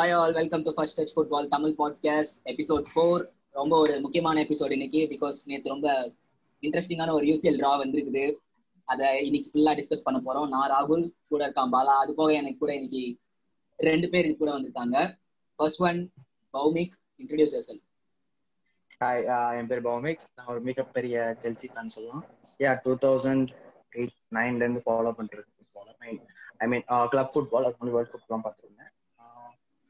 Hi all welcome to first touch football Tamil podcast episode four ரொம்ப ஒரு முக்கியமான episode இன்னைக்கு பிகாஸ் நேற்று ரொம்ப இன்ட்ரெஸ்டிங்கான ஒரு யூசிஎல் ட்ரா வந்திருக்குது. அதை இன்னைக்கு ஃபுல்லா டிஸ்கஸ் பண்ண போறோம். நான் ராகுல் கூட இருக்கான் பாலா. அது போக எனக்கு கூட இன்னைக்கு ரெண்டு பேர் இது கூட வந்திருக்காங்க. First one Bhaumik introduce your hi என் பேர் பௌமிக் நான் ஒரு மிகப்பெரிய செல்சி ஃபேன் சொல்லலாம். யா டூ தௌசண்ட் எயிட் நைன்ல இருந்து ஃபாலோ பண்றது. ஐ மீன் கிளப் ஃபுட்பால் அது வந்து வேர்ல்ட் கப்லாம் பார்த்துருக்கேன்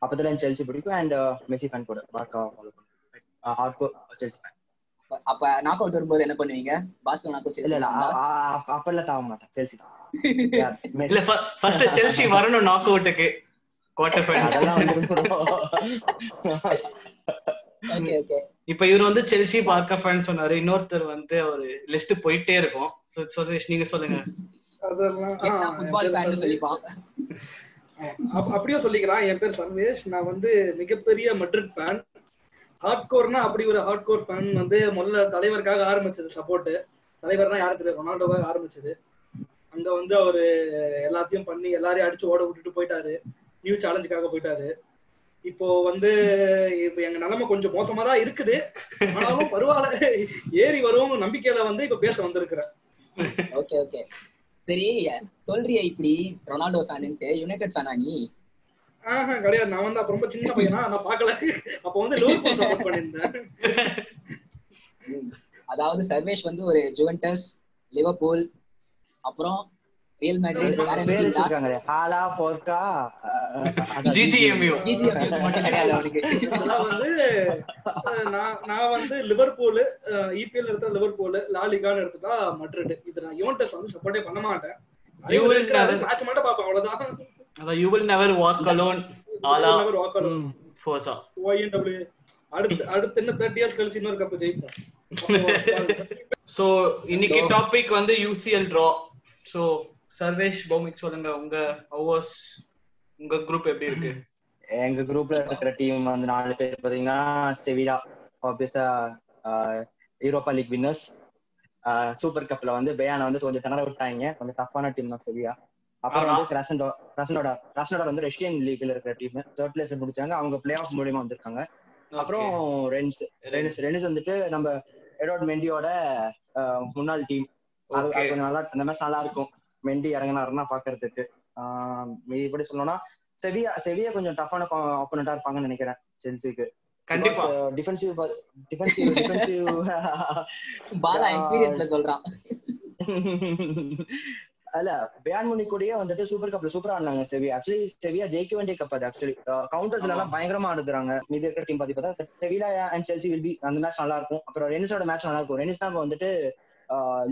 அப்பத்துல எனக்கு செல்சி பிடிக்கும் அண்ட் மெஸ்ஸி ஃபேன் கூட. பார்க்கா ஃபாலோ பண்ணுறேன் ஹார்ட் கோர் செல்சி ஃபேன் அப்ப நாக் அவுட் வரும்போது என்ன பண்ணுவீங்க? பாஸ்கோ நாக் இல்ல அப்பெல்லாம் தாவ மாட்டேன். செல்சி தான். இல்ல ஃபர்ஸ்ட் செல்சி வரணும் நாக் அவுட்டுக்கு குவார்டர் ஃபைனல் வந்து ஓகே ஓகே இப்ப இவர் வந்து செல்சி பார்க்க ஃபேன் சொன்னாரு. இன்னொருத்தர் வந்து ஒரு லிஸ்ட் போயிட்டே இருக்கும். சுரேஷ் நீங்க சொல்லுங்க. அதெல்லாம் ஃபுட்பால் ஃபேன். சொல்லிப்பான். அப்படியும் சொல்லிக்கலாம். என் பேர் சர்வேஷ். நான் வந்து மிகப்பெரிய மட்ரிட் ஃபேன் ஹார்ட் கோர்னா அப்படி ஒரு ஹார்ட் கோர் ஃபேன் வந்து முதல்ல தலைவருக்காக ஆரம்பிச்சது சப்போர்ட் தலைவர்னா யாரு தெரியும் ரொனால்டோவாக ஆரம்பிச்சது. அங்க வந்து அவரு எல்லாத்தையும் பண்ணி எல்லாரையும் அடிச்சு ஓட விட்டுட்டு போயிட்டாரு. நியூ சேலஞ்சுக்காக போயிட்டாரு. இப்போ வந்து இப்ப எங்க நிலைமை கொஞ்சம் மோசமா தான் இருக்குது. ஆனாலும் பரவாயில்ல. ஏறி வரும் நம்பிக்கையில வந்து இப்ப பேச வந்திருக்கிறேன். ஓகே ஓகே சரி சொல்றியே இப்படி ரொனால்டோ ஃபேனுன்ட்டு யுனைடெட் ஃபேனா நீ? ஆஹா கிடையாது. நான் வந்து அப்ப ரொம்ப சின்ன பையனா? நான் பார்க்கல. அப்ப வந்து லிவர்பூல் சப்போர்ட் பண்ணியிருந்தேன். ம். அதாவது சர்வேஷ் வந்து ஒரு ஜுவென்டஸ் லிவர்பூல் அப்புறம் ரியல் மேட்ரிட் ஹாலா போர்க்கா மட்டும் கிடையாது அவனுக்கு வந்து நான் நான் வந்து லிவர்பூல் இபிஎல் எடுத்தா லிவர்பூல் லாலிகான்னு எடுத்துட்டா மட்ரிட் இது நான் யுவன்டஸ் வந்து சப்போர்ட்டே பண்ண மாட்டேன். You will never- மேட்ச் மட்டும் பார்ப்பேன் அவ்வளவுதான். அதான் you will never walk alone Ala Never walk alone. Forza YNW. அடுத்து அடுத்து என்ன தேர்ட்டி இயர்ஸ் கழிச்சு இன்னொரு கப் ஜெயிப்போம். சோ இன்னைக்கு டாபிக் வந்து UCL draw so Sarvesh Bhaumik சொல்லுங்க உங்க ஹவர்ஸ் உங்க குரூப் எப்படி இருக்கு? எங்க குரூப்ல இருக்கிற டீம் வந்து நாலு பேர் பாத்தீங்கன்னா செவிடா ஆப்வியஸா யூரோப்பா லீக் வின்னர்ஸ் சூப்பர் கப்ல வந்து பயானை வந்து கொஞ்சம் திணற விட்டாங்க. கொஞ்சம் டஃப்பான டீம் தான் செவியா. அப்புறம். வந்து கிராசன்டோ கிராசனோடா கிராசனோடா வந்து ரஷ்யன் லீக்ல இருக்கிற டீம் தேர்ட் பிளேஸ் முடிச்சாங்க. அவங்க பிளே ஆஃப் மூலியமா வந்திருக்காங்க. அப்புறம் ரென்ஸ் ரென்ஸ் ரென்ஸ் வந்துட்டு நம்ம எடோட் மெண்டியோட முன்னாள் டீம். அது கொஞ்சம் நல்லா அந்த மேட்ச் நல்லா இருக்கும். மெண்டி இறங்கினாருன்னா பாக்குறதுக்கு. ஆஹ், இப்படி சொல்லணும்னா செவியா செவியா கொஞ்சம் டஃப்பான ஆப்போனண்டா இருப்பாங்கன்னு நினைக்கிறேன் செல்சிக்கு கண்டிப்பா. டிஃபென்சிவ் டிஃபென்சிவ் டிஃபென்சிவ் பாலா எக்ஸ்பீரியன்ஸ்ல சொல்றான். அல்ல பேன் முனி கூடயே வந்துட்டு சூப்பர் கப்ல சூப்பரா ஆடினாங்க செவியா. ஆக்சுவலி செவியா ஜெயிக்க வேண்டிய கப் அது ஆக்சுவலி கவுண்டர்ஸ்ல எல்லாம் பயங்கரமா ஆடுறாங்க மீதி இருக்கிற டீம் பாத்தி பார்த்தா Sevilla and Chelsea will be அந்த மேட்ச் நல்லா இருக்கும். அப்புறம் ரெனிஸோட மேட்ச் நல்லா இருக்கும். ரெனிஸ் தான் வந்துட்டு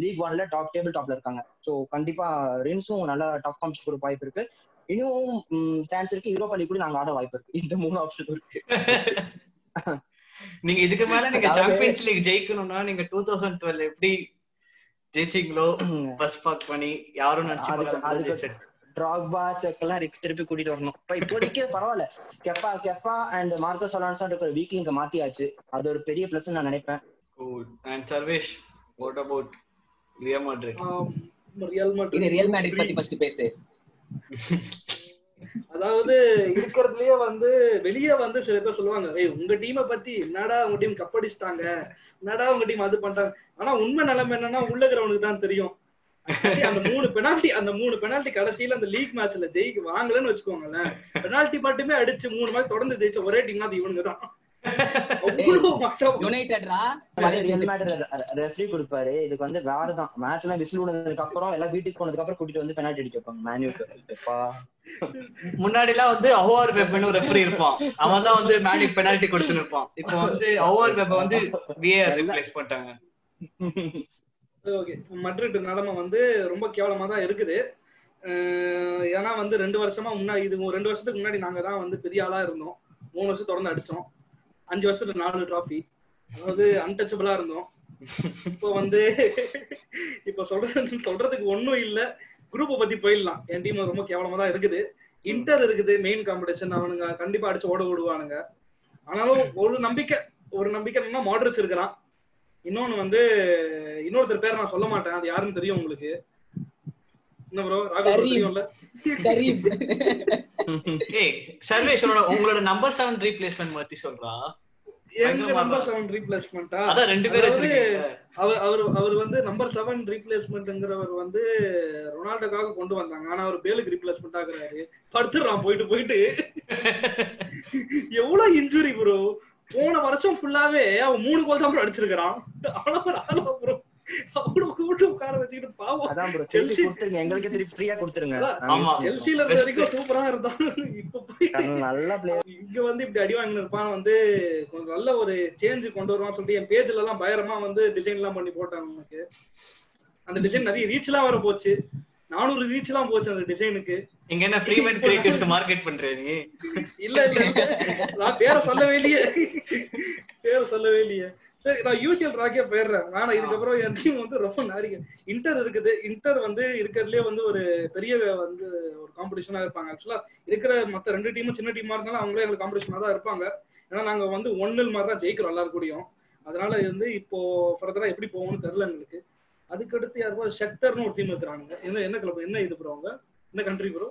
லீக் ஒன்ல டாப் டேபிள் டாப்ல இருக்காங்க. சோ கண்டிப்பா ரெனிஸும் நல்லா டஃப் காம்ஸ் கொடுக்க வாய்ப்பு இருக்கு. இன்னும் சான்ஸ் இருக்கு. யூரோப்பா லீக் கூட நாங்க ஆட வாய்ப்பு இருக்கு. இந்த மூணு ஆப்ஷன் இருக்கு. நீங்க இதுக்கு மேல நீங்க சாம்பியன்ஸ் லீக் ஜெயிக்கணும்னா நீங்க டூ தௌசண்ட் டுவெல் எப்படி ஜெயிச்சீங்களோ பஸ் பாக் பண்ணி யாரும் நினைச்சு. ட்ராக்பா செக்கெல்லாம் ரிக் திருப்பி கூட்டிட்டு வரணும். இப்ப இப்போதைக்கு பரவாயில்ல. Kepa Kepa and Marcus Alonso இருக்கிற வீக்லிங்க மாத்தியாச்சு. அது ஒரு பெரிய பிளஸ் நான் நினைப்பேன். And Sarvesh what about Real Madrid Real Madrid Real Madrid பத்தி ஃபர்ஸ்ட் பேசு. அதாவது இருக்கிறதுலயே வந்து வெளியே வந்து சில பேர் சொல்லுவாங்க ஏய் உங்க டீமை பத்தி என்னடா உங்க டீம் கப்படிச்சிட்டாங்க? என்னடா உங்க டீம் அது பண்றாங்க? ஆனா உண்மை நிலைமை என்னன்னா உள்ள இருக்கிறவனுக்கு தான் தெரியும். அந்த மூணு பெனால்டி அந்த மூணு பெனால்டி கடைசியில அந்த லீக் மேட்ச்ல ஜெயிக்க வாங்கலன்னு வச்சுக்கோங்களேன். பெனால்டி மட்டுமே அடிச்சு மூணு மேட்ச் தொடர்ந்து ஜெயிச்ச ஒரே டீம் அது இவனுங்க தான். ரெஃப்ரி கொடுப்பாரு. இதுக்கு வந்து வேற தான். மேட்ச் எல்லாம் விசில் விடுனதுக்கு அப்புறம் எல்லாம் வீட்டுக்கு போனதுக்கு அப்புறம் கூட்டிட்டு வந்து பெனால்டி அடிக்க வைப்பாங்க. முன்னாடி எல்லாம் வந்து அவார் வெப்னு ஒரு ரெஃபரி இருப்பான். அவன் தான் வந்து மேனிக் பெனால்டி கொடுத்து இருப்பான். இப்போ வந்து அவார் வெப்ப வந்து விஏஆர் ரிப்ளேஸ் பண்ணிட்டாங்க. ஓகே மட்ரிட் நிலைமை வந்து ரொம்ப கேவலமா தான் இருக்குது. ஏன்னா வந்து ரெண்டு வருஷமா முன்னாடி இது ரெண்டு வருஷத்துக்கு முன்னாடி நாங்க தான் வந்து பெரிய ஆளா இருந்தோம். மூணு வருஷம் தொடர்ந்து அடிச்சோம். அஞ்சு வருஷத்துல நாலு டிராஃபி அதாவது அன்டச்சபிளா இருந்தோம். இப்போ வந்து இப்போ சொல்றது சொல்றதுக்கு ஒண்ணும் இல்ல. குரூப்பை பத்தி போயிடலாம். என் டீம் ரொம்ப கேவலமா தான் இருக்குது. இன்டர் இருக்குது மெயின் காம்படிஷன் அவனுங்க கண்டிப்பா அடிச்சு ஓட விடுவானுங்க. ஆனாலும் ஒரு நம்பிக்கை ஒரு நம்பிக்கை என்னன்னா மாடரிச் இருக்கிறான் இன்னொன்னு வந்து இன்னொருத்தர் பேர் நான் சொல்ல மாட்டேன். அது யாருன்னு தெரியும் உங்களுக்கு என்ன ப்ரோ ராகுல் கரீம். தெரியும்ல கரீம் ஏய் சர்வேஷனோட உங்களோட நம்பர் செவன் ரீப்ளேஸ்மெண்ட் பத்தி சொல்றா. வச்சிருக்கீங்க. அவர் வந்து நம்பர் செவன் ரீப்ளேஸ்மெண்ட்ங்கிறவர் வந்து ரொனால்டோக்காக கொண்டு வந்தாங்க. ஆனா அவர் பேலுக்கு ரீப்ளேஸ்மெண்ட் ஆகுறாரு படுத்துறான் போயிட்டு போயிட்டு. எவ்வளவு இன்ஜுரி ப்ரோ போன வருஷம் ஃபுல்லாவே அவன் மூணு கோல் தான் அவ்வளவு ஆளா ப்ரோ அவ்வளவு கூட்டு உட்கார வச்சுக்கிட்டு பாவம். அதான் ப்ரோ திருப்பி Chelsea- கொடுத்துருங்க எங்களுக்கு திருப்பி ஃப்ரீயா கொடுத்துருங்க. அதான், நாங்க ஆமா. use பண்ணிக்கிறோம். செல்சியில இருந்த வரைக்கும் சூப்பரா இருந்தான் இப்ப போயிட்டு கண்ணு நல்ல பிளேயர் இங்க வந்து இப்படி அடி வாங்கின இருப்பான் வந்து கொஞ்சம் நல்ல ஒரு சேஞ்ச் கொண்டு வருவான் சொல்லிட்டு என் பேஜ்ல எல்லாம் பயங்கரமா வந்து டிசைன் எல்லாம் பண்ணி போட்டாங்க உனக்கு. அந்த டிசைன் நிறைய ரீச் எல்லாம் வர போச்சு. நானூறு ரீச் எல்லாம் போச்சு அந்த டிசைனுக்கு இங்க என்ன ஃப்ரீ மெட் கிரியேட்டர்ஸ்க்கு மார்க்கெட் பண்ற நீ? இல்ல இல்ல. நான் பேரை சொல்லவே இல்லையே. பேரை சொல்லவே இல்லையே. நான் யூசிஎல் ராக்கே போயிடுறேன். ஆனா இதுக்கப்புறம் என் டீம் வந்து ரொம்ப நாரிங்க இன்டர் இருக்குது. இன்டர் வந்து இருக்கிறதுலே வந்து ஒரு பெரிய வந்து ஒரு காம்படிஷனா இருப்பாங்க. ஆக்சுவலா இருக்கிற மத்த ரெண்டு டீமும் சின்ன டீமா இருந்தாலும் அவங்களே எங்களுக்கு காம்படிஷனா தான் இருப்பாங்க. ஏன்னா நாங்க வந்து ஒன்னில் மாதிரி தான் ஜெயிக்கிறோம் எல்லாரும் கூடயும் அதனால வந்து இப்போ ஃபர்தரா எப்படி போகும்னு தெரியல எங்களுக்கு. அதுக்கடுத்து யாருக்கோ ஷெக்டர்னு ஒரு டீம் இருக்கிறாங்க என்ன என்ன கிளப் என்ன இது ப்ரோ அவங்க? என்ன country bro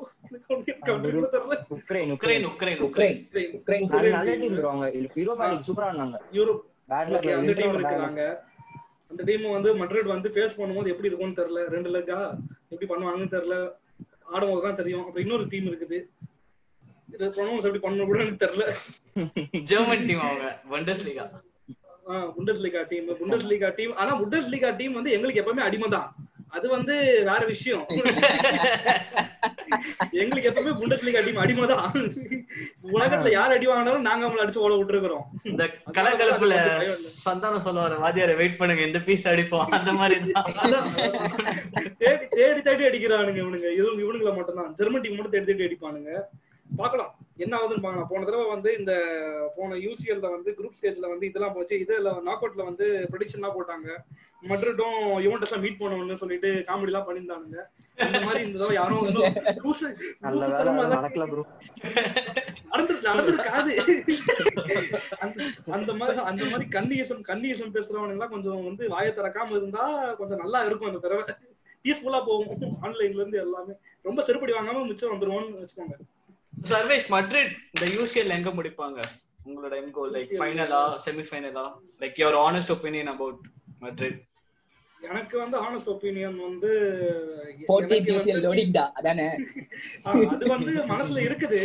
Ukraine Ukraine. Ukraine Ukraine Ukraine. நல்ல டீம் ப்ரோ அவங்க. சூப்பரா யூரோப் அந்த டீம் லக் இருக்கிறாங்க அந்த டீம் வந்து மட்ரிட் வந்து ஃபேஸ் பண்ணும்போது எப்படி இருக்கும்னு தெரியல. ரெண்டு லெக்கா எப்படி பண்ணுவாங்கன்னு தெரியல. ஆடும்போது தான் தெரியும். அப்புறம் இன்னொரு டீம் இருக்குது. இது ப்ரொனவுன்ஸ் எப்படி பண்ணணும் கூட எனக்கு தெரியல. ஜெர்மன் டீம் அவங்க. வண்டர்ஸ்லீகா Bundesliga team Bundesliga team ஆனா புண்டஸ் லீகா டீம் வந்து எங்களுக்கு எப்பவுமே அடிமை தான் அது வந்து வேற விஷயம். எங்களுக்கு எப்பவுமே புண்டஸ் லீகா டீம் அடிமை தான். உலகத்துல யார் அடி வாங்கினாலும் நாங்க அவங்கள அடிச்சு ஓட விட்டுருக்கிறோம். இந்த கலகலப்புல சந்தானம் சொல்லுவாரு வாத்தியார வெயிட் பண்ணுங்க இந்த பீஸ் அடிப்போம். அந்த மாதிரி தேடி தேடி தேடி அடிக்கிறானுங்க இவனுங்க. இவனுங்க இவனுங்கள மட்டும்தான். ஜெர்மன் டீம் மட்டும் தேடி தேடி அடிப்பானுங்க. பார்க்கலாம். என்ன ஆகுதுன்னு பார்க்கலாம். போன தடவை வந்து இந்த போன யூசிஎல்ல வந்து குரூப் ஸ்டேஜ்ல வந்து இதெல்லாம் போச்சு. இதுல நாக் அவுட்ல வந்து ப்ரெடிக்ஷன்லாம் போட்டாங்க. மட்ரிட்டும் யுவன்டஸும் மீட் பண்ணணும்னு சொல்லிட்டு காமெடி எல்லாம் பண்ணியிருந்தானுங்க. இந்த மாதிரி இந்த தடவை யாரும் நடந்துருக்கு நடந்திருக்காது அந்த- அந்த மாதிரி அந்த மாதிரி கன்னியசம் கன்னியசம் பேசுறவனுங்க எல்லாம் கொஞ்சம் வந்து வாயை திறக்காம இருந்தா கொஞ்சம் நல்லா இருக்கும் அந்த தடவை. பீஸ்ஃபுல்லா போகும். ஆன்லைன்ல இருந்து எல்லாமே. ரொம்ப செருப்படி வாங்காம மிச்சம் வந்துருவோம்னு வச்சுக்கோங்க. சர்வேஷ் மட்ரிட் இந்த யூசிஎல் எங்க முடிப்பாங்க? உங்களோட எம் கோல் லைக் ஃபைனலா செமி ஃபைனலா like your honest opinion about Madrid. எனக்கு வந்து ஆனஸ்ட் ஒப்பீனியன் வந்து அதானே? அது வந்து மனசுல இருக்குது.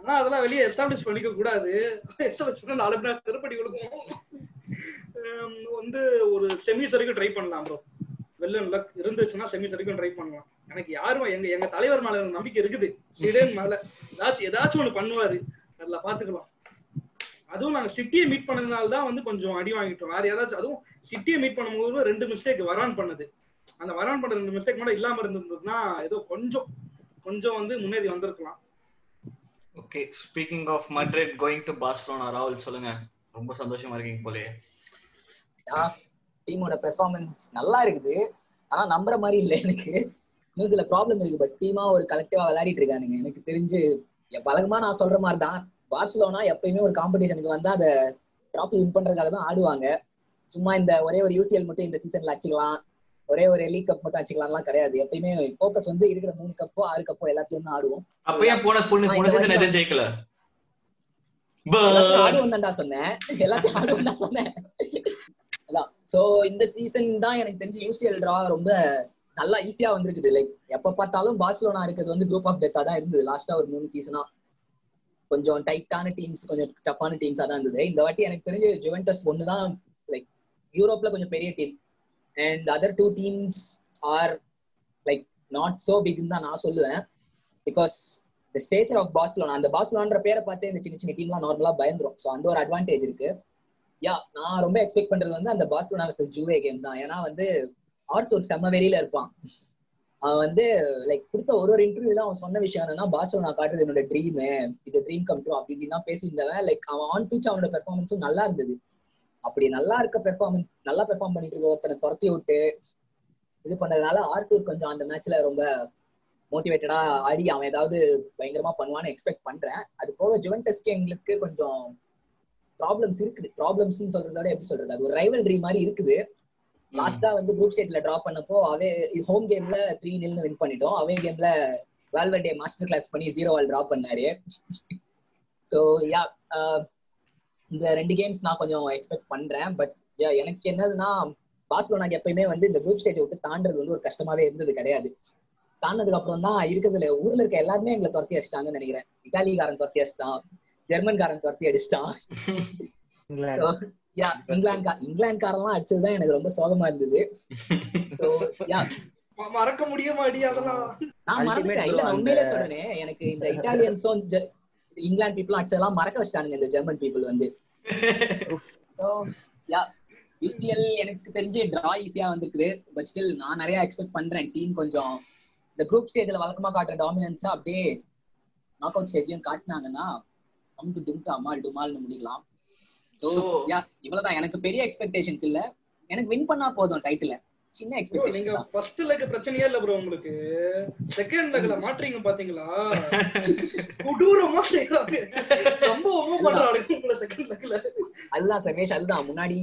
ஆனா அதெல்லாம் வெளியே எஸ்டாப்ளிஷ் பண்ணிக்க கூடாது. எஸ்டாப்ளிஷ் பண்ணா நாலு பேர் திருப்படி கொடுக்கும் வந்து ஒரு செமிஸ் வரைக்கும் ட்ரை பண்ணலாம் ப்ரோ வெள்ளம் லக் இருந்துச்சுன்னா செமிஸ் வரைக்கும் ட்ரை பண்ணலாம். எனக்கு யாரும்? எங்க எங்க தலைவர் மேல நம்பிக்கை இருக்குது. சிடேன் மேல ஏதாச்சும் ஏதாச்சும் ஒண்ணு பண்ணுவாரு. அதுல பாத்துக்கலாம். அதுவும் நாங்க சிட்டியை மீட் பண்ணதுனால தான் வந்து கொஞ்சம் அடி வாங்கிட்டோம். வேற யாராச்சும் அதுவும் சிட்டியை மீட் பண்ணும்போது ரெண்டு மிஸ்டேக் வரான் பண்ணது. அந்த வரான் பண்ண ரெண்டு மிஸ்டேக் மட்டும் இல்லாம இருந்திருந்ததுன்னா ஏதோ கொஞ்சம் கொஞ்சம் வந்து முன்னேறி வந்திருக்கலாம். Okay speaking of Madrid going to Barcelona ராகுல் சொல்லுங்க. ரொம்ப சந்தோஷமா இருக்கீங்க போலயே. டீமோட பெர்ஃபார்மன்ஸ் நல்லா இருக்குது. ஆனா நம்புற மாதிரி இல்ல எனக்கு. இன்னும் சில ப்ராப்ளம் இருக்கு பட் டீமா ஒரு கலெக்டிவா விளையாடிட்டு இருக்கானுங்க. எனக்கு தெரிஞ்சு வழக்கமா நான் சொல்ற மாதிரி தான் பார்சலோனா எப்பயுமே ஒரு காம்படிஷனுக்கு வந்தா அதை ட்ராஃபி வின் பண்றதுக்காக தான் ஆடுவாங்க. சும்மா இந்த ஒரே ஒரு யூசிஎல் மட்டும் இந்த சீசன்ல அடிச்சுக்கலாம். ஒரே ஒரு லீக் கப் மட்டும் அடிச்சுக்கலாம்லாம் கிடையாது. எப்பயுமே ஃபோக்கஸ் வந்து இருக்கிற மூணு கப்போ ஆறு கப்போ எல்லாத்துலயும் தான் ஆடுவோம். அப்ப ஏன் போன பொண்ணு போன சீசன் எதுவும் ஜெயிக்கல? எல்லாத்தையும் ஆடுவோம் தான்டா சொன்னேன். எல்லாத்தையும் ஆடுவோம் தான் சொன்னேன். அதான். சோ இந்த சீசன் தான் எனக்கு தெரிஞ்சு யூசிஎல் டிரா ரொம்ப நல்லா ஈஸியா வந்திருக்குது. லைக் எப்ப பார்த்தாலும் பார்சலோனா இருக்கிறது வந்து குரூப் ஆஃப் டெத்தா தான் இருந்தது. லாஸ்டா ஒரு மூணு சீசனா கொஞ்சம் டைட்டான டீம்ஸ் கொஞ்சம் டஃப்பான டீம்ஸா தான் இருந்தது. இந்த வாட்டி எனக்கு தெரிஞ்சு ஜுவென்டஸ் ஒன்று தான் லைக் யூரோப்ல கொஞ்சம் பெரிய team and other two teams are like not so பிக்னு தான் நான் சொல்லுவேன். Because the stature of Barcelona அந்த பார்சலோன்ற பேரை பார்த்து இந்த சின்ன சின்ன டீம்லாம் நார்மலா பயந்துரும். ஸோ அந்த ஒரு அட்வான்டேஜ் இருக்கு. யா நான் ரொம்ப எக்ஸ்பெக்ட் பண்றது வந்து அந்த பார்சலோனா வர்சஸ் ஜூவே கேம் தான். ஏன்னா வந்து ஆர்த்தூர் செம்ம வெறியில இருப்பான். அவன் வந்து லைக் கொடுத்த ஒரு ஒரு இன்டர்வியூல அவன் சொன்ன விஷயம் என்னன்னா நான் காட்டுறது என்னோட ட்ரீம் இது ட்ரீம் கம் ட்ரூ அப்படி தான் பேசியிருந்தவன். லைக் அவன் ஆன் பீச் அவனோட பெர்ஃபார்மன்ஸும் நல்லா இருந்தது. அப்படி நல்லா இருக்க பெர்ஃபார்மன்ஸ் நல்லா பெர்ஃபார்ம் பண்ணிட்டு இருக்க ஒருத்தனை துரத்தி விட்டு இது பண்ணதுனால ஆர்த்தூர் கொஞ்சம் அந்த மேட்ச்ல ரொம்ப மோட்டிவேட்டடா ஆடி அவன் ஏதாவது பயங்கரமா பண்ணுவான்னு எக்ஸ்பெக்ட் பண்றேன். அது போக ஜுவன்டஸ்க்கு எங்களுக்கு கொஞ்சம் ப்ராப்ளம்ஸ் இருக்குது. ப்ராப்ளம்ஸ்னு சொல்றதோட விட எப்படி சொல்றது? அது ஒரு ரைவல்ரி மாதிரி இருக்குது. லாஸ்டா வந்து குரூப் ஸ்டேஜ்ல டிராப் பண்ணப்போ அவே ஹோம் கேம்ல த்ரீ நில்னு வின் பண்ணிட்டோம். அவே கேம்ல வேல்வர்டே மாஸ்டர் கிளாஸ் பண்ணி ஜீரோ வால் டிராப் பண்ணாரு. ஸோ யா இந்த ரெண்டு கேம்ஸ் நான் கொஞ்சம் எக்ஸ்பெக்ட் பண்றேன். பட் யா எனக்கு என்னதுன்னா பார்சலோனாக்கு எப்பயுமே வந்து இந்த குரூப் ஸ்டேஜை விட்டு தாண்டது வந்து ஒரு கஷ்டமாவே இருந்தது கிடையாது. தாண்டதுக்கு அப்புறம் தான் இருக்கிறதுல ஊர்ல இருக்க எல்லாருமே எங்களை துரத்தி அடிச்சிட்டாங்கன்னு நினைக்கிறேன். இட்டாலிக்காரன் துரத்தி அடிச்சிட்டான். ஜெர்மன்காரன் துரத்தி அடிச்சிட்டான். யா இங்கிலாந்து இங்கிலாந்துக்காரெல்லாம் அடிச்சதுதான் எனக்கு ரொம்ப சோகமா இருந்தது. மறக்க முடியுமா அடி அதெல்லாம்? நான் மறந்துட்டேன். இல்ல உண்மையிலே சொல்றேனே. எனக்கு இந்த இட்டாலியன்ஸும் இங்கிலாந்து பீப்புளும் அடிச்சதெல்லாம் மறக்க வச்சிட்டானுங்க இந்த ஜெர்மன் பீப்புள் வந்து. யா யூசிஎல் எனக்கு தெரிஞ்சு டிரா ஈஸியா வந்திருக்குது. பட் ஸ்டில் நான் நிறைய எக்ஸ்பெக்ட் பண்றேன். டீம் கொஞ்சம் இந்த குரூப் ஸ்டேஜ்ல வழக்கமா காட்டுற டாமினன்ஸா அப்படியே நாக் அவுட் ஸ்டேஜ்லயும் காட்டினாங்கன்னா அமுக்கு டும்க்கு அம்மாள் டுமால்னு முடிக்கலாம். So- யா இவ்வளவுதான். எனக்கு பெரிய எக்ஸ்பெக்டேஷன்ஸ் இல்ல. எனக்கு வின் பண்ணா போதும் டைட்டில் சின்ன எக்ஸ்பெக்டேஷன் நீங்க ஃபர்ஸ்ட் லெக் பிரச்சனையே இல்ல ப்ரோ உங்களுக்கு. செகண்ட் லெக்ல மாட்றீங்க பாத்தீங்களா? கொடூரமா செய்யறாங்க சம்பவமா பண்றாங்க உங்களை செகண்ட் லெக்ல அதுதான் சர்வேஷ் அதுதான். முன்னாடி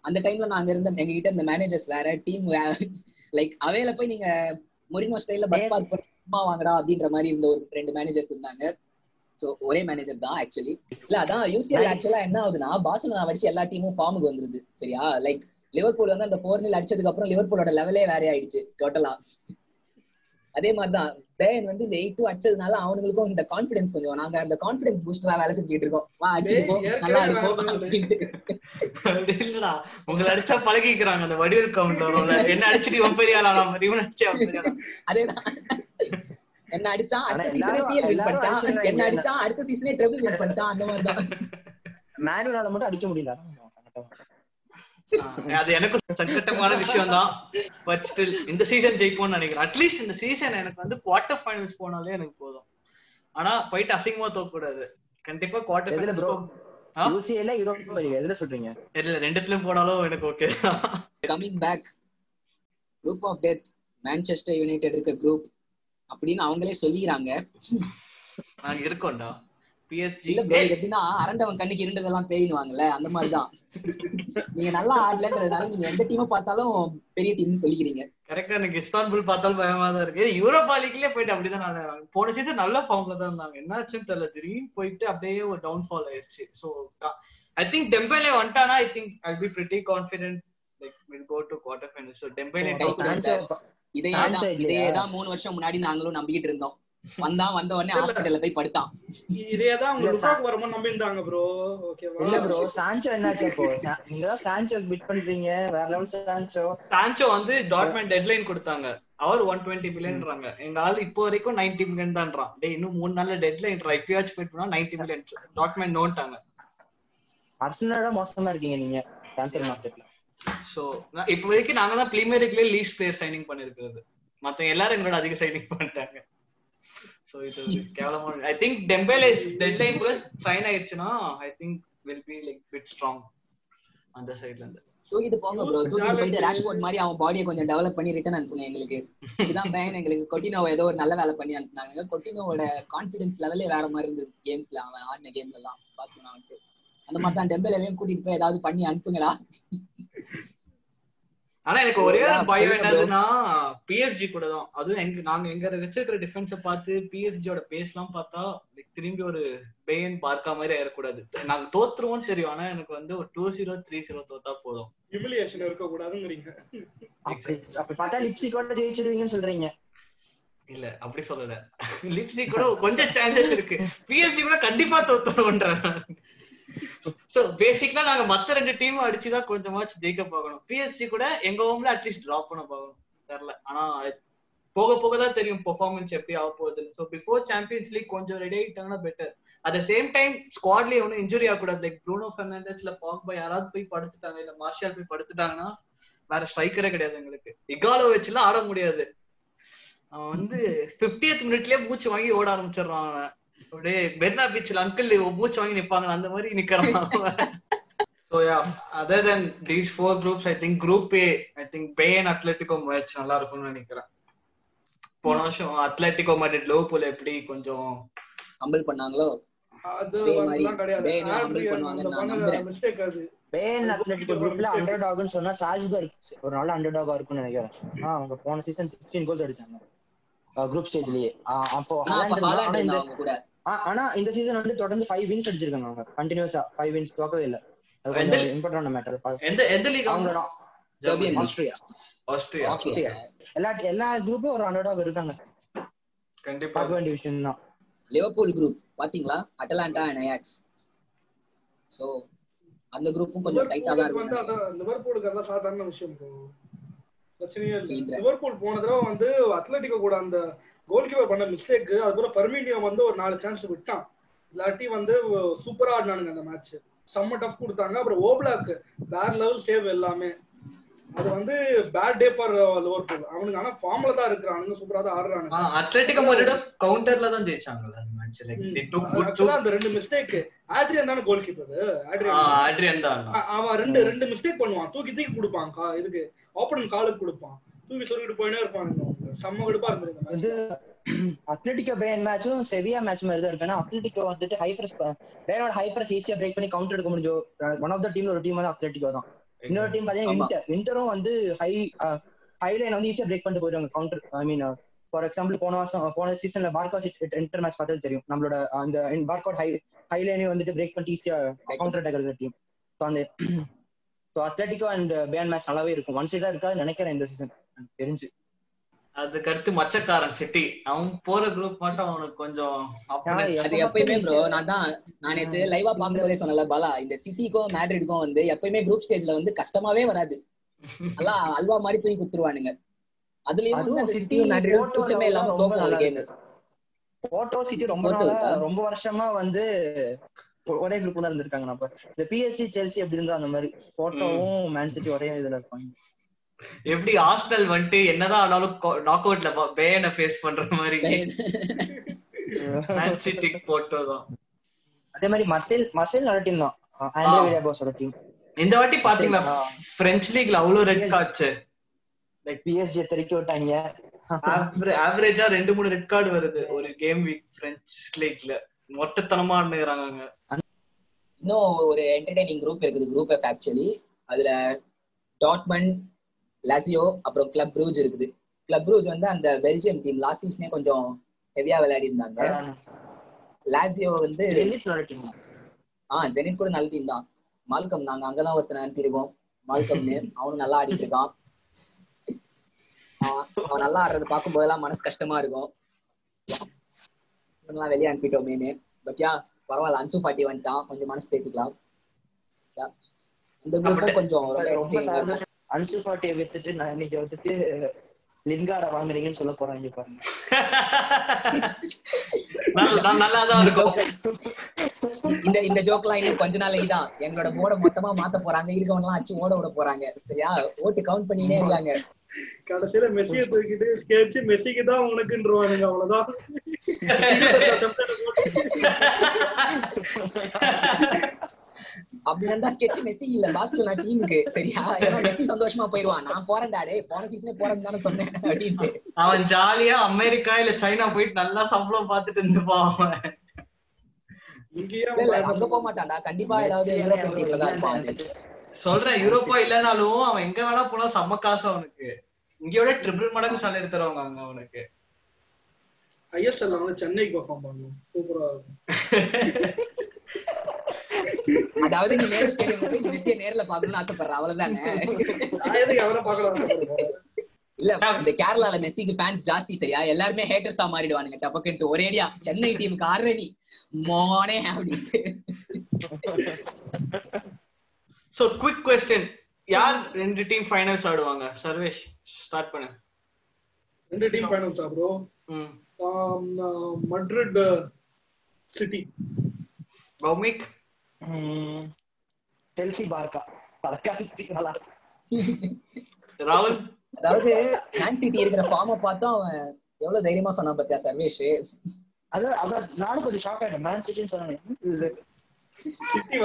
அந்த டைம்ல நாங்க இருந்த எங்க கிட்ட இந்த மேனேஜர்ஸ் வேற டீம் லைக் அவையில போய் நீங்க மொரினோ ஸ்டைல்ல பஸ் பார்க் பண்ணி சும்மா வாங்கடா அப்படின்ற மாதிரி இருந்த ஒரு ரெண்டு மேனேஜர்ஸ் இருந்தாங்க. சோ ஒரே மேனேஜர் தான் ஆக்சுவலி இல்ல அதான் யூசிஎல் ஆக்சுவலா என்ன ஆகுதுன்னா பார்சலோனா அடிச்சு எல்லா டீமும் ஃபார்முக்கு வந்துருது. சரியா? லைக் லிவர்பூல் வந்து அந்த ஃபோர் நில் அடிச்சதுக்கு அப்புறம் லிவர்பூலோட லெவலே வேற ஆயிடுச்சு டோட்டலா அதே மாதிரிதான் பேன் வந்து இந்த எயிட் டூ அடிச்சதுனால அவனுங்களுக்கும் இந்த கான்பிடன்ஸ் கொஞ்சம் நாங்க அந்த கான்பிடன்ஸ் பூஸ்டரா வேலை செஞ்சுட்டு இருக்கோம். வா டேய், நல்லா இருக்கும் அப்படின்ட்டு. இல்லடா உங்களை அடிச்சா பழகிக்கிறாங்க அந்த வடிவேல் கவுண்ட் வரும்ல என்ன அடிச்சுட்டு பெரிய ஆளா? அதேதான். என்ன அடிச்சான் ஆனா அடுத்த சீசனே பிஎல் வின் பண்ணிட்டான். என்ன அடிச்சான் அடுத்த சீசனே ட்ரிபிள் வின் பண்ணிட்டான் அந்த மாதிரி தான் மேனுவலால மட்டும் அடிக்க முடியல. அது எனக்கு சங்கட்டமான விஷயம் தான் பட் ஸ்டில் இந்த சீசன் ஜெயிப்போம்னு நினைக்கிறேன். அட்லீஸ்ட் இந்த சீசன் எனக்கு வந்து குவார்டர் ஃபைனல்ஸ் போனாலே எனக்கு போதும். ஆனா போயிட்டு அசிங்கமா தோக்க கூடாது கண்டிப்பா குவார்டர்? ஆ? யூசிஎல்ல யூரோப்பா லீக் எதுல சொல்றீங்க? இல்ல ரெண்டுத்துலயும் போனாலும் எனக்கு okay coming back group of death Manchester United இருக்க குரூப் அப்படின்னு அவங்களே சொல்லிக்கிறாங்க. இருக்கோம்டா. பிஎஸ்ஜி இல்ல ப்ரோ எப்படின்னா அரண்டவன் கண்ணுக்கு இருண்டதெல்லாம் பேயினுவாங்கல்ல அந்த மாதிரிதான். நீங்க நல்லா ஆடலன்றதுனால நீங்க எந்த டீமை பார்த்தாலும் பெரிய டீம் சொல்லிக்கிறீங்க. கரெக்டா எனக்கு இஸ்தான்புல் பார்த்தாலும் பயமா தான் இருக்கு. யூரோப்பா லீக்லயே போயிட்டு அப்படிதான் நடந்தாங்க போன சீசன் நல்ல ஃபார்ம்ல தான் இருந்தாங்க. என்னாச்சுன்னு தெரியல. திடீர்னு போயிட்டு அப்படியே ஒரு டவுன் ஃபால் ஆயிருச்சு சோ ஐ திங்க் டெம்பேலே வந்துட்டானா? I think I be pretty confident like will go to quarter final so Dembele இதையே தான் தான் மூணு வருஷம் முன்னாடி நாங்களும் நம்பிக்கிட்டு இருந்தோம். வந்தான் வந்த உடனே ஹாஸ்பிட்டல்ல போய் படுத்தான். இதேதான் உங்க இல்ல, லுக்காக்கு வரும்போது நம்பியிருந்தாங்க ப்ரோ ஓகேவா இல்ல ப்ரோ சான்சோ என்னாச்சு இப்போ? நீங்க தான் சான்சோ பிட் பண்றீங்க. வேற லெவல் சான்சோ சான்சோ வந்து டாட்மேன் டெட்லைன் கொடுத்தாங்க. அவர் ஒன் டுவெண்ட்டி மில்லியன்றாங்க எங்க ஆள் இப்போ வரைக்கும் நைன்டி மில்லியன் தான்றான். டேய் இன்னும் மூணு நாள்ல டெட்லைன் இப்பயாச்சும் போயிட்டு போனா நைன்டி மில்லியன் டாட்மேன் நோன்ட்டாங்க அர்சனலோட மோசமா இருக்கீங்க நீங்க. ட்ரான்ஸ்ஃபர் மார்க்கெட்ல சோ இப்போ வரைக்கும் நாங்க தான் பிரீமியர் லீக்லயே லீஸ்ட் பிளேயர் சைனிங் பண்ணிருக்கிறது. மத்த எல்லாரும் எங்களோட அதிக சைனிங் பண்ணிட்டாங்க. சோ இது கேவலமான ஐ திங்க் டெம்பேலே டெட்லைன் கூட சைன் ஆயிடுச்சுன்னா I think will be like bit strong அந்த சைடுல இருந்து. தூக்கிட்டு போங்க ப்ரோ தூக்கிட்டு போயிட்டு ராஷ்போர்ட் மாதிரி அவன் பாடியை கொஞ்சம் டெவலப் பண்ணி ரிட்டர்ன் அனுப்புங்க எங்களுக்கு. இதுதான் பயன் எங்களுக்கு கொட்டினோவை ஏதோ ஒரு நல்ல வேலை பண்ணி அனுப்புனாங்க. கொட்டினோவோட கான்பிடன்ஸ் லெவலே வேற மாதிரி இருந்தது கேம்ஸ்ல அவன் ஆடின கேம்ல எல்லாம் பாஸ் பண்ண வந்துட்டு அந்த மாதிரி தான் டெம்பேலையும் கூட்டிட்டு போய் ஏதாவது பண்ணி அனுப்புங்கடா. ஆனா எனக்கு ஒரே பயம். என்னதுன்னா பிஎஸ்ஜி கூட தான். அதுவும் எங்க நாங்க எங்க வச்சிருக்கிற டிஃபென்ஸ பார்த்து பிஎஸ்ஜியோட பேஸ் எல்லாம் பார்த்தா திரும்பி ஒரு பேன் பார்க்கா மாதிரி ஆயிடக்கூடாது நாங்க தோத்துருவோம்னு தெரியும். ஆனா எனக்கு வந்து ஒரு டூ ஜீரோ த்ரீ ஜீரோ தோத்தா போதும். ஹியூமிலியேஷன் இருக்க கூடாதுங்கிறீங்க அப்படி பார்த்தா லிப்ஸ்டிக்கோட ஜெயிச்சிடுவீங்கன்னு சொல்றீங்க. இல்ல அப்படி சொல்லல. லிப்ஸ்டிக் கூட கொஞ்சம் சான்சஸ் இருக்கு. பிஎஸ்ஜி கூட கண்டிப்பா தோத்துருவோன்ற சோ பேசிக்கலா நாங்க மத்த ரெண்டு டீமும் அடிச்சுதான் கொஞ்சமாச்சு ஜெயிக்க பார்க்கணும். பிஎஸ்சி கூட எங்க ஹோம்ல அட்லீஸ்ட் டிராப் பண்ண பார்க்கணும். தெரியல. ஆனா போக போக தான் தெரியும் பெர்ஃபார்மன்ஸ் எப்படி ஆக போகுதுன்னு. சோ பிஃபோர் சாம்பியன்ஸ் லீக் கொஞ்சம் ரெடி ஆகிட்டாங்கன்னா பெட்டர் அட் சேம் டைம் ஸ்குவாட்லயே ஒன்றும் இன்ஜுரி ஆகக்கூடாது. லைக் ப்ரூனோ பெர்னாண்டஸ் இல்ல பாக்பா யாராவது போய் படுத்துட்டாங்க இல்ல மார்ஷியல் போய் படுத்துட்டாங்கன்னா வேற ஸ்ட்ரைக்கரே கிடையாது எங்களுக்கு. இகாலோ வச்சுலாம் ஆட முடியாது. அவன் வந்து 50th மினிட்லயே மூச்சு வாங்கி ஓட ஆரம்பிச்சிடுறான் அவன். அப்படியே பெர்னா பீச்ல அங்கிள் மூச்சு வாங்கி நிப்பாங்க அந்த மாதிரி நிக்கிறான் yeah, other than these four groups, I think Group A, I think Bay and Atletico match நல்லா இருக்கும்னு நினைக்கிறேன். போன வருஷம் அத்லெட்டிகோ மேட்ரிட் லோபூல் எப்படி கொஞ்சம் கம்பல் பண்ணாங்களோ? அது அதே மாதிரி அதெல்லாம் கிடையாது பேனை பேன் அத்லெட்டிகோ குரூப்ல அண்டர் டாக்னு சொன்னா சால்ஸ்பர்க் ஒரு நல்ல அண்டர் டாகா இருக்கும்னு நினைக்கிறேன். ஆ, அவங்க போன சீசன் 16 கோல்ஸ் அடிச்சாங்க. குரூப் ஸ்டேஜ்லயே அப்போ ஆனா இந்த சீசன் வந்து தொடர்ந்து ஃபைவ் வின்ஸ் அடிச்சிருக்காங்க அவங்க. கண்டினியூஸா ஃபைவ் வின்ஸ் தோக்கவே இல்ல. அது எந்த- கொஞ்சம் இம்பார்ட்டன்ட் மேட்டர் எந்த எந்த லீக் அவங்க. ஆஸ்திரியா. ஆஸ்திரியா. ஆஸ்திரியா. எல்லா எல்லா குரூப்பும் ஒரு அண்டர் டாக் இருக்காங்க. கண்டிப்பா. பார்க்க வேண்டிய விஷயம் தான். லிவர்பூல் குரூப் பாத்தீங்களா? அட்டலாண்டா அண்ட் அயாக்ஸ் சோ அந்த குரூப்பும் கொஞ்சம் டைட்டா தான் லிவர்பூலுக்கு அதான் லிவர்பூலுக்கு அதெல்லாம் சாதாரண விஷயம். பிரச்சனையே இல்ல. லிவர்பூல் போன தடவை வந்து அத்லட்டிகோ கூட அந்த கோல் கீப்பர் பண்ண மிஸ்டேக் அதுக்கப்புறம் ஃபர்மீனியோ வந்து ஒரு நாலு சான்ஸ் விட்டான். இல்லாட்டி வந்து சூப்பரா ஆடினானுங்க அந்த மேட்ச் செம்ம டஃப் கொடுத்தாங்க. அப்புறம் ஓப்லாக் வேற லெவல் சேவ் எல்லாமே. அது வந்து பேட் டே ஃபார் லிவர்பூல் அவனுங்க ஆனா ஃபார்ம்ல தான் இருக்கிறானுங்க சூப்பரா தான் ஆடுறானுங்க. அத்லெட்டிகோ மேட்ரிட் கவுண்டர்ல தான் ஜெயிச்சாங்கல்ல அந்த match like took good to ஆக்சுவலா அந்த ரெண்டு மிஸ்டேக் ஆட்ரியன் தானே கோல் கீப்பர் ஆட்ரியன் ஆட்ரியன் தான். அவன் ரெண்டு ரெண்டு மிஸ்டேக் பண்ணுவான். தூக்கி தூக்கி கொடுப்பான் கா- இதுக்கு. ஓப்பனன் காலுக்கு கொடுப்பான். தூக்கி சொல்லிட்டு போயினே இருப்பான் செம்ம கடுப்பா இருந்திருக்கு இது அத்லெட்டிகோ பேன் மேட்சும் செவியா மேட்ச் மாதிரி தான் இருக்கு. ஏன்னா அத்லெட்டிகோ வந்துட்டு ஹை பிரஸ் பேனோட ஹை பிரஸ் ஈஸியா பிரேக் பண்ணி கவுண்டர் எடுக்க முடிஞ்சோம் ஒன் ஆஃப் த டீம் ஒரு டீம் வந்து அத்லெட்டிகோ தான். இன்னொரு டீம் பாத்தீங்கன்னா. இன்டர் இன்டரும் வந்து ஹை ஹை லைன் வந்து ஈஸியா பிரேக் பண்ணிட்டு போயிடுவாங்க. Counter I mean for example போன வருஷம் போன சீசன்ல பார்கா இன்டர் மேட்ச் பார்த்தாலும் தெரியும். நம்மளோட அந்த பார்கவுட் ஹை ஹை லைனையும் வந்துட்டு பிரேக் பண்ணிட்டு ஈஸியா கவுண்டர் அட்டாக் இருக்கிற டீம் அந்த so Atletico and Bayern match நல்லாவே இருக்கும். ஒன் சைடா இருக்காது நினைக்கிறேன் இந்த சீசன் தெரிஞ்சு. அதுக்கு அடுத்து மச்சக்காரன் சிட்டி. அவன் போற குரூப் மட்டும் அவனுக்கு கொஞ்சம் அது எப்பயுமே ப்ரோ நான் தான் நான் நேத்து லைவா பாக்கும்போதே சொன்னல பாலா இந்த சிட்டிக்கும் மேட்ரிடுக்கும் வந்து எப்பயுமே குரூப் ஸ்டேஜ்ல வந்து கஷ்டமாவே வராது. நல்லா அல்வா மாதிரி தூக்கி குத்துருவானுங்க. அதுலயும் சிட்டி போட்டோ கூச்சமே இல்லாம ரொம்ப தோக்கும் ஒரு நல்லா கேம். போட்டோ சிட்டி ரொம்ப? ரொம்ப வருஷமா வந்து ஒரே குரூப் தான் இருந்திருக்காங்க. நம்ம இந்த பிஎஸ்சி செல்சி எப்படி இருந்தா அந்த மாதிரி போட்டோவும் மேன் சிட்டி ஒரே இதுல இருப்பாங்க. எப்படி ஆஸ்டல் வந்துட்டு என்னதான் ஆனாலும் நாக் அவுட்ல பேனை ஃபேஸ் பண்ற மாதிரி. மேன் சிட்டி போட்டோதான் அதே மாதிரி மர்சேல் மர்சேல் நல்ல டீம் தான். ஆண்ட்ரே விலியாபோஸோட டீம் இந்த வாட்டி பாத்தீங்களா. பிரெஞ்சு லீக்ல அவ்வளவு ரெட் கார்ட்ஸ் பிஎஸ்ஜி தெறிக்க விட்டாங்க ஆவரேஜா ரெண்டு மூணு ரெட் கார்டு வருது ஒரு கேம் வீக் பிரெஞ்சு லீக்ல மொட்டத்தனமா ஆடுறாங்க இன்னும் ஒரு என்டர்டைனிங் குரூப் இருக்குது குரூப் எஃப் ஆக்சுவலி அதுல டாட்மண்ட் லாசியோ அப்புறம் கிளப் ப்ரூஜ் இருக்குது. கிளப் ப்ரூஜ் வந்து அந்த பெல்ஜியம் டீம் லாஸ்ட் சீசனே கொஞ்சம் ஹெவியா விளையாடி இருந்தாங்க. லாசியோ வந்து ஆ ஜெனிட் கூட நல்ல டீம் தான். மால்கம் நாங்க அங்கதான் ஒருத்தனை அனுப்பியிருக்கோம். மால்கம்னு அவனும் நல்லா ஆடிட்டு இருக்கான். அவன் நல்லா ஆடுறது பார்க்கும் போதெல்லாம் மனசு கஷ்டமா இருக்கும். இவனெல்லாம் வெளியே அனுப்பிட்டோமேனு பட் யா பரவாயில்ல அன்சு பாட்டி வந்துட்டான். கொஞ்சம் மனசு தேத்திக்கலாம். இந்த குரூப்பும் கொஞ்சம் ரொம்ப அன்சு பாட்டியை வித்துட்டு நான் இன்னைக்கு வந்துட்டு லின்கார்ட வாங்குறீங்கன்னு சொல்ல போறாங்க பாருங்க. இந்த இருக்கும். இந்த இந்த ஜோக்லாம் இன்னும் கொஞ்ச நாளைக்கு தான் எங்களோட போர்டை மொத்தமா மாத்த போறாங்க. இருக்கவங்க எல்லாம் அச்சு ஓட விட போறாங்க. சரியா? ஓட்டு கவுண்ட் பண்ணினே இருக்காங்க. கடைசியில மெஸ்ஸியை தூக்கிட்டு ஸ்கெட்ச் மெஸ்ஸிக்கு தான் உனக்குன்றவானுங்க அவ்வளவுதான். அப்படி இருந்தா ஸ்கெட்ச் மெஸ்ஸி இல்ல பாஸ்கெல்லா டீமுக்கு சரியா? ஏன்னா மெஸ்ஸி சந்தோஷமா போயிடுவான். நான் போறேன்டா டேய் போன சீசனே போறேன்னு தானே சொன்னேன் அப்படின்ட்டு. அவன் ஜாலியா அமெரிக்கா இல்ல சைனா போயிட்டு நல்லா சம்பளம் பார்த்துட்டு இருந்துப்பான் அவன். அங்க போக மாட்டான்டா. கண்டிப்பா ஏதாவது யூரோப்பியன் டீம்ல தான் இருப்பான். அவன். சொல்றேன் யூரோப்பா இல்லனாலும் அவன் எங்க வேணா போனா செம்ம காசு அவனுக்கு. இங்கயோட ட்ரிபிள் மடங்கு salary தருவாங்க அங்க அவனுக்கு. ஐஎஸ்எல்ல வந்து சென்னைக்கு பர்ஃபார்ம் பண்ணும் சூப்பரா இருக்கும். அதாவது நீ நேரு ஸ்டேடியம் போய் மெஸ்ஸியை நேர்ல பாக்கணும்னு ஆசைப்படுற அவ்வளவுதானே? நான் எதுக்கு அவரை பார்க்கலாம் இல்ல இந்த கேரளால மெஸ்ஸிக்கு ஃபேன்ஸ் ஜாஸ்தி சரியா? எல்லாருமே ஹேட்டர்ஸா மாறிடுவானுங்க டபக்குன்ட்டு. ஒரேடியா சென்னை டீமுக்கு ஆல்ரெடி மோனே அப்படின்ட்டு சோ குவிக் கொஸ்டின் யார் ரெண்டு டீம் ஃபைனல்ஸ் ஆடுவாங்க? சர்வேஷ் ஸ்டார்ட் பண்ணு. ரெண்டு டீம் ஃபைனல்ஸா ப்ரோ ம். Madrid City Bhowmik Chelsea Barca Barca நல்லா இருக்கும் ராகுல்? அதாவது மேன் சிட்டி இருக்கிற ஃபார்ம பார்த்தா அவன் எவ்வளவு தைரியமா சொன்னான் பாத்தியா சர்வேஷ்? அதான் அதான் நானும் கொஞ்சம் ஷாக் ஆயிட்டேன். மேன் சிட்டின்னு சொன்னேன்.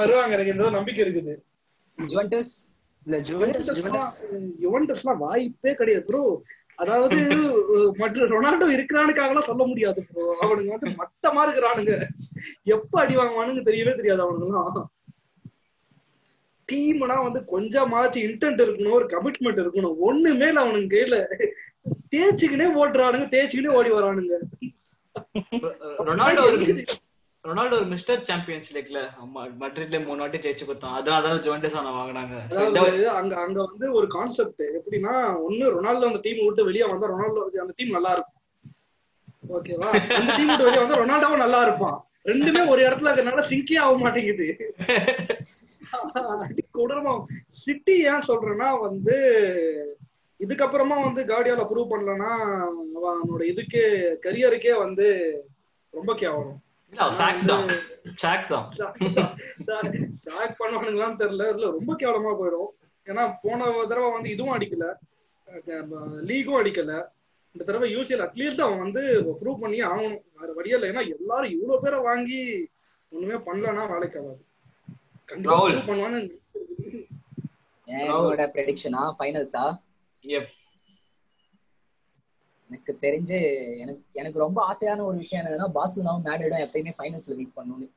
வருவாங்க எனக்கு நம்பிக்கை இருக்குது. ஜுவன்டஸ் இல்ல யுவன்டஸ்லாம் வாய்ப்பே கிடையாது ப்ரோ அதாவது மற்ற ரொனால்டோ இருக்கிறானுக்காகலாம் சொல்ல முடியாது ப்ரோ அவனுங்க வந்து மட்டமா இருக்கிறானுங்க எப்ப அடி வாங்குவானுங்க தெரியவே தெரியாது அவனுங்கலாம். டீம்னா வந்து கொஞ்சமாச்சு இன்டென்ட் இருக்கணும் ஒரு கமிட்மெண்ட் இருக்கணும். ஒண்ணுமே இல்ல அவனுங்க கையில தேய்ச்சிக்கினே ஓடுறானுங்க தேய்ச்சிக்கினே ஓடி வரானுங்க. ரொனால்டோ ரொனால்டோ ஒரு மிஸ்டர் சாம்பியன்ஸ் லீக்ல மட்ரிட்ல மூணு வாட்டி ஜெயிச்சு கொடுத்தான் அதனால தான் ஜோண்டஸ் அவனை வாங்கினாங்க. அங்க அங்க வந்து ஒரு கான்செப்ட் எப்படின்னா ஒண்ணு ரொனால்டோ அந்த டீம் விட்டு வெளியே வந்தா ரொனால்டோ அந்த டீம் நல்லா இருக்கும். ஓகேவா அந்த டீம் விட்டு வெளியே வந்தா ரொனால்டோவும் நல்லா இருப்பான். ரெண்டுமே ஒரு இடத்துல இருக்கறனால சிங்கே ஆக மாட்டேங்குது. கொடூரமா. சிட்டி ஏன் சொல்றேன்னா வந்து இதுக்கப்புறமா வந்து கார்டியால ப்ரூவ் பண்ணலன்னா அவனோட இதுக்கே கரியருக்கே வந்து ரொம்ப கேவலம் பண்ணுவானுங்களான்னு தெரியல. இல்ல ரொம்ப கேவலமா போயிடும். ஏன்னா போன தடவை வந்து இதுவும் அடிக்கல. லீகும் அடிக்கல. இந்த தடவை யூசிஎல் அட்லீஸ்ட் அவன் வந்து ப்ரூவ் பண்ணி ஆகணும். வேற வழியே இல்லை. ஏன்னா எல்லாரும் இவ்வளவு பேரை வாங்கி ஒண்ணுமே பண்ணலன்னா வேலைக்கு ஆகாது. கண்டிப்பா பண்ணுவான்னு என்னோட ப்ரெடிக்ஷனா ஃபைனல்ஸா Yep. எனக்கு தெரிஞ்சு எனக்கு எனக்கு ரொம்ப ஆசையான ஒரு விஷயம் என்னன்னா பார்சலோனாவும் மேட்ரிடும் எப்பயுமே ஃபைனல்ஸ்ல மீட் பண்ணணும்னு.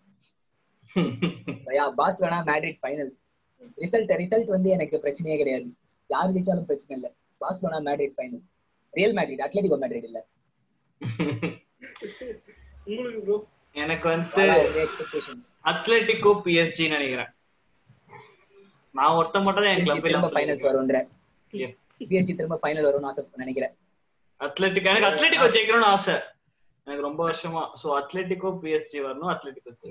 Yeah Barcelona Madrid finals result result வந்து எனக்கு பிரச்சனையே கிடையாது. யார் ஜெயிச்சாலும் பிரச்சனை இல்ல. Barcelona Madrid final Real Madrid Atletico Madrid இல்ல. உங்களுக்கு ப்ரோ எனக்கு வந்து அத்லெட்டிகோ பிஎஸ்ஜி நினைக்கிறேன். நான் ஒருத்த மட்டும் தான் என் திரும்ப ஃபைனல்ஸ் வரும்ன்ற. பிஎஸ்டி திரும்ப ஃபைனல் வரும்னு ஆசை நினைக்கிறேன். அத்லெட்டிக் எனக்கு அத்லெட்டிகோ ஜெயிக்கணும்னு ஆசை. எனக்கு ரொம்ப வருஷமா. சோ அத்லெட்டிகோ பிஎஸ்ஜி வரணும் Atletico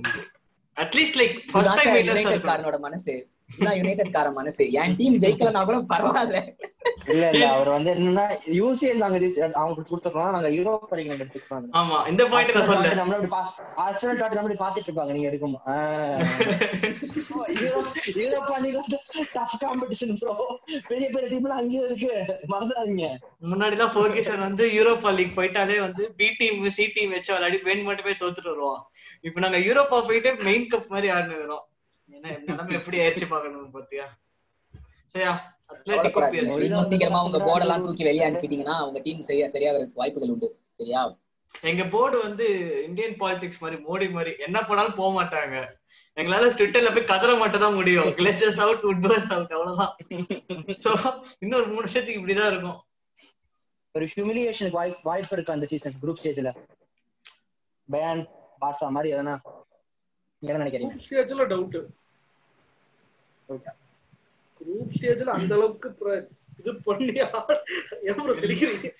at least like first time காரனோட மனசு. இதான் யுனைடெட் கார மனசு. என் டீம் ஜெயிக்கலனா கூட பரவாயில்ல. இல்ல இல்ல. அவர் வந்து என்னன்னா யூசிஎல் நாங்க அவங்க கொடுத்துருக்கோம். நாங்க யூரோப் லீக் நாங்க எடுத்துக்கிறோம் ஆமா இந்த பாயிண்ட் நான் சொல்றேன் நம்மள அப்படி ஆர்சனல் டாட் நம்மள பாத்துட்டு இருப்பாங்க. நீங்க எடுக்கும் Europa League tough competition bro பெரிய பெரிய டீம்லாம் அங்கேயும் இருக்கு. மறந்துடாதீங்க. முன்னாடி எல்லாம் ஃபோர்கிசன் வந்து யூரோப்பா லீக் போயிட்டாலே வந்து பி டீம் சி டீம் வச்சு விளையாடி வேன் மட்டும் போய் தோத்துட்டு வருவோம் இப்போ நாங்க யூரோப்பா போயிட்டு மெயின் கப் மாதிரி ஆடினு வரோம் ஏன்னா நிலைமை எப்படி ஆயிடுச்சு பாக்கணும் பாத்தியா? சரியா? சீக்கிரமா உங்க போர்டெல்லாம் தூக்கி வெளியே அனுப்பிட்டீங்கன்னா உங்க டீம் சரியா சரியாகிறதுக்கு வாய்ப்புகள் உண்டு. சரியா? எங்க போர்டு வந்து இந்தியன் பாலிடிக்ஸ் மாதிரி மோடி மாதிரி என்ன பண்ணாலும் போக மாட்டாங்க. எங்களால ட்விட்டர்ல போய் கதற மட்டும் தான் முடியும். கிளச்சஸ் அவுட் உட்பர்ஸ் அவுட் அவ்வளவுதான். சோ இன்னொரு மூணு வருஷத்துக்கு இப்படிதான் இருக்கும். ஒரு ஹியூமிலியேஷனுக்கு வாய்ப்பு வாய்ப்பு இருக்கு அந்த சீசன் குரூப் ஸ்டேஜ்ல பயான் பாசா மாதிரி எதனா? என்ன நினைக்கிறீங்க? ஸ்டேஜ்ல டவுட் குரூப் ஸ்டேஜ்ல அந்த அளவுக்கு இது பண்ணி எவ்வளவு யுனைடெட்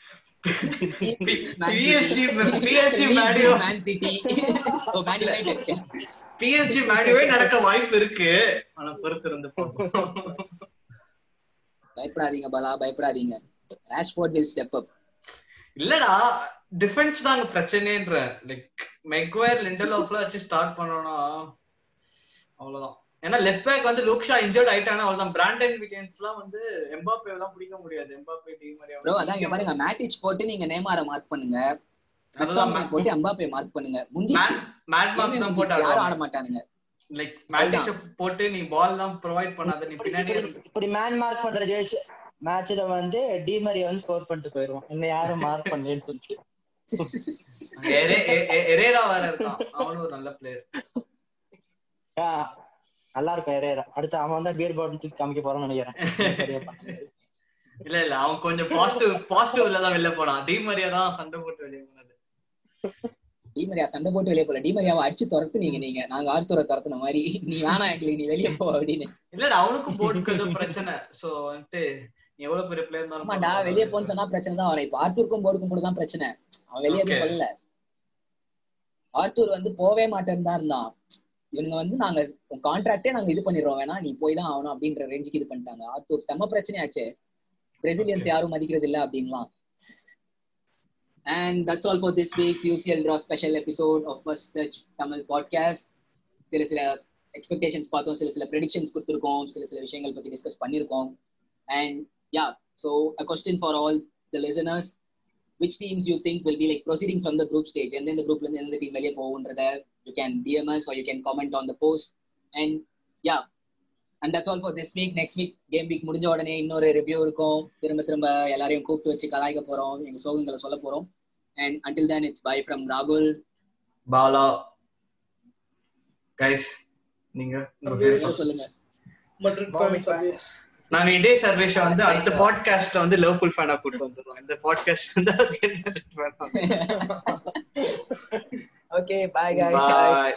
பிஎஸ்ஜி மேடியோவே நடக்க வாய்ப்பு இருக்கு. ஆனா பொறுத்து இருந்து. பயப்படாதீங்க பாலா பயப்படாதீங்க. ராஷ்போர்ட் வில் ஸ்டெப் அப் இல்லடா டிஃபென்ஸ் தான் அங்க பிரச்சனைன்ற. லைக் மெக்வயர் லிண்டலோஃப்ல வச்சு ஸ்டார்ட் பண்ணோம்னா அவ்வளவுதான். ஏன்னா லெஃப்ட் பேக் வந்து லூக்ஷா இன்ஜர்ட் ஆயிட்டானா அவ்வளவுதான். பிராண்டன் விக்கெண்ட்ஸ் எல்லாம் வந்து எம்பாப்பே எல்லாம் பிடிக்க முடியாது. எம்பாப்பே டீம் ப்ரோ அதான் இங்க பாருங்க மேட்டிச் போட்டு நீங்க நேமார மார்க் பண்ணுங்க. போட்டு எம்பாப்பே மார்க் பண்ணுங்க. முடிஞ்சிச்சு மேட் மார்க் தான் முடிஞ்சிச்சு. யாரும் ஆட மாட்டானுங்க. லைக் மேட்டிச்ச போட்டு நீ பால் தான் ப்ரொவைட் பண்ணாத நீ பின்னாடி இப்படி மேன் மார்க் பண்ற ஜெயிச்சு மேட்ச்ல வந்து டிமரியா வந்து ஸ்கோர் பண்ணிட்டு போயிருவான். இன்னும் யாரும் மார்க் பண்ணலன்னு சொல்லிட்டு. எரேரா வேற இருக்கான். அவனும் ஒரு நல்ல பிளேயர் நல்லா இருக்கும் எரேரா அடுத்து அவன் தான் பியர் பாட்டில் தூக்கி காமிக்க போறான்னு நினைக்கிறேன். இல்ல இல்ல அவன் கொஞ்சம் பாசிட்டிவ் பாசிட்டிவ்ல தான் வெளில போனான் டி மரியா தான் சண்டை போட்டு வெளியே போனது. டிமரியா சண்டை போட்டு வெளியே போல. டிமரியாவை அடிச்சு துரத்துனீங்க நீங்க. நாங்க ஆர்த்தூரை துரத்துன மாதிரி. நீ வேணாம் எங்களுக்கு நீ வெளியே போ அப்படின்னு. இல்லடா அவனுக்கும் போர்டுக்கு ஏதோ பிரச்சனை. சோ வந்துட்டு நீ எவ்வளவு பெரிய பிளேயர் இருந்தாலும் ஆமாண்டா வெளியே போன்னு சொன்னா பிரச்சனை தான் வரும். இப்ப ஆர்த்தூருக்கும் போர்டுக்கும் கூட தான் பிரச்சனை. அவன் வெளியே எதுவும். சொல்லல. ஆர்த்தூர் வந்து போவே மாட்டேன்னு தான் இருந்தான். இவனுங்க வந்து நாங்க கான்ட்ராக்டே நாங்க இது பண்ணிடுறோம். வேணா நீ போய் தான் ஆகணும் அப்படின்ற ரேஞ்சுக்கு இது பண்ணிட்டாங்க. ஆர்த்தூர் செம்ம பிரச்சனையாச்சே. பிரசிலியன்ஸ் யாரும் மதிக்கிறது இல்ல அப்படின்லாம். And that's all for this week's UCL Draw special episode of First Touch Tamil podcast. சில சில எக்ஸ்பெக்டேஷன்ஸ் பார்த்தோம். சில சில ப்ரெடிக்ஷன்ஸ் கொடுத்துருக்கோம். சில சில விஷயங்கள் பத்தி டிஸ்கஸ் பண்ணியிருக்கோம். And yeah so uh question for all the listeners which teams you think will be like proceeding from the group stage? and then the group இருந்து எந்த டீம் வெளியே போகுன்றத you can DM us or you can comment on the post. And yeah. And that's all for this week next week game week முடிஞ்ச உடனே இன்னொரு review இருக்கும். திரும்ப திரும்ப எல்லாரையும் கூப்பிட்டு வச்சு கலாய்க்க போறோம். எங்க சோகங்களை சொல்ல போறோம். And until then it's bye from ராகுல் பாலா. கைஸ் நீங்க சொல்லுங்க. நாங்க இதே சர்வேஷ வந்து அடுத்த பாட்காஸ்ட்ல வந்து லவ்ஃபுல் ஃபேனா கூட்டு வந்துருவோம். இந்த பாட்காஸ்ட் வந்து okay bye guys bye bye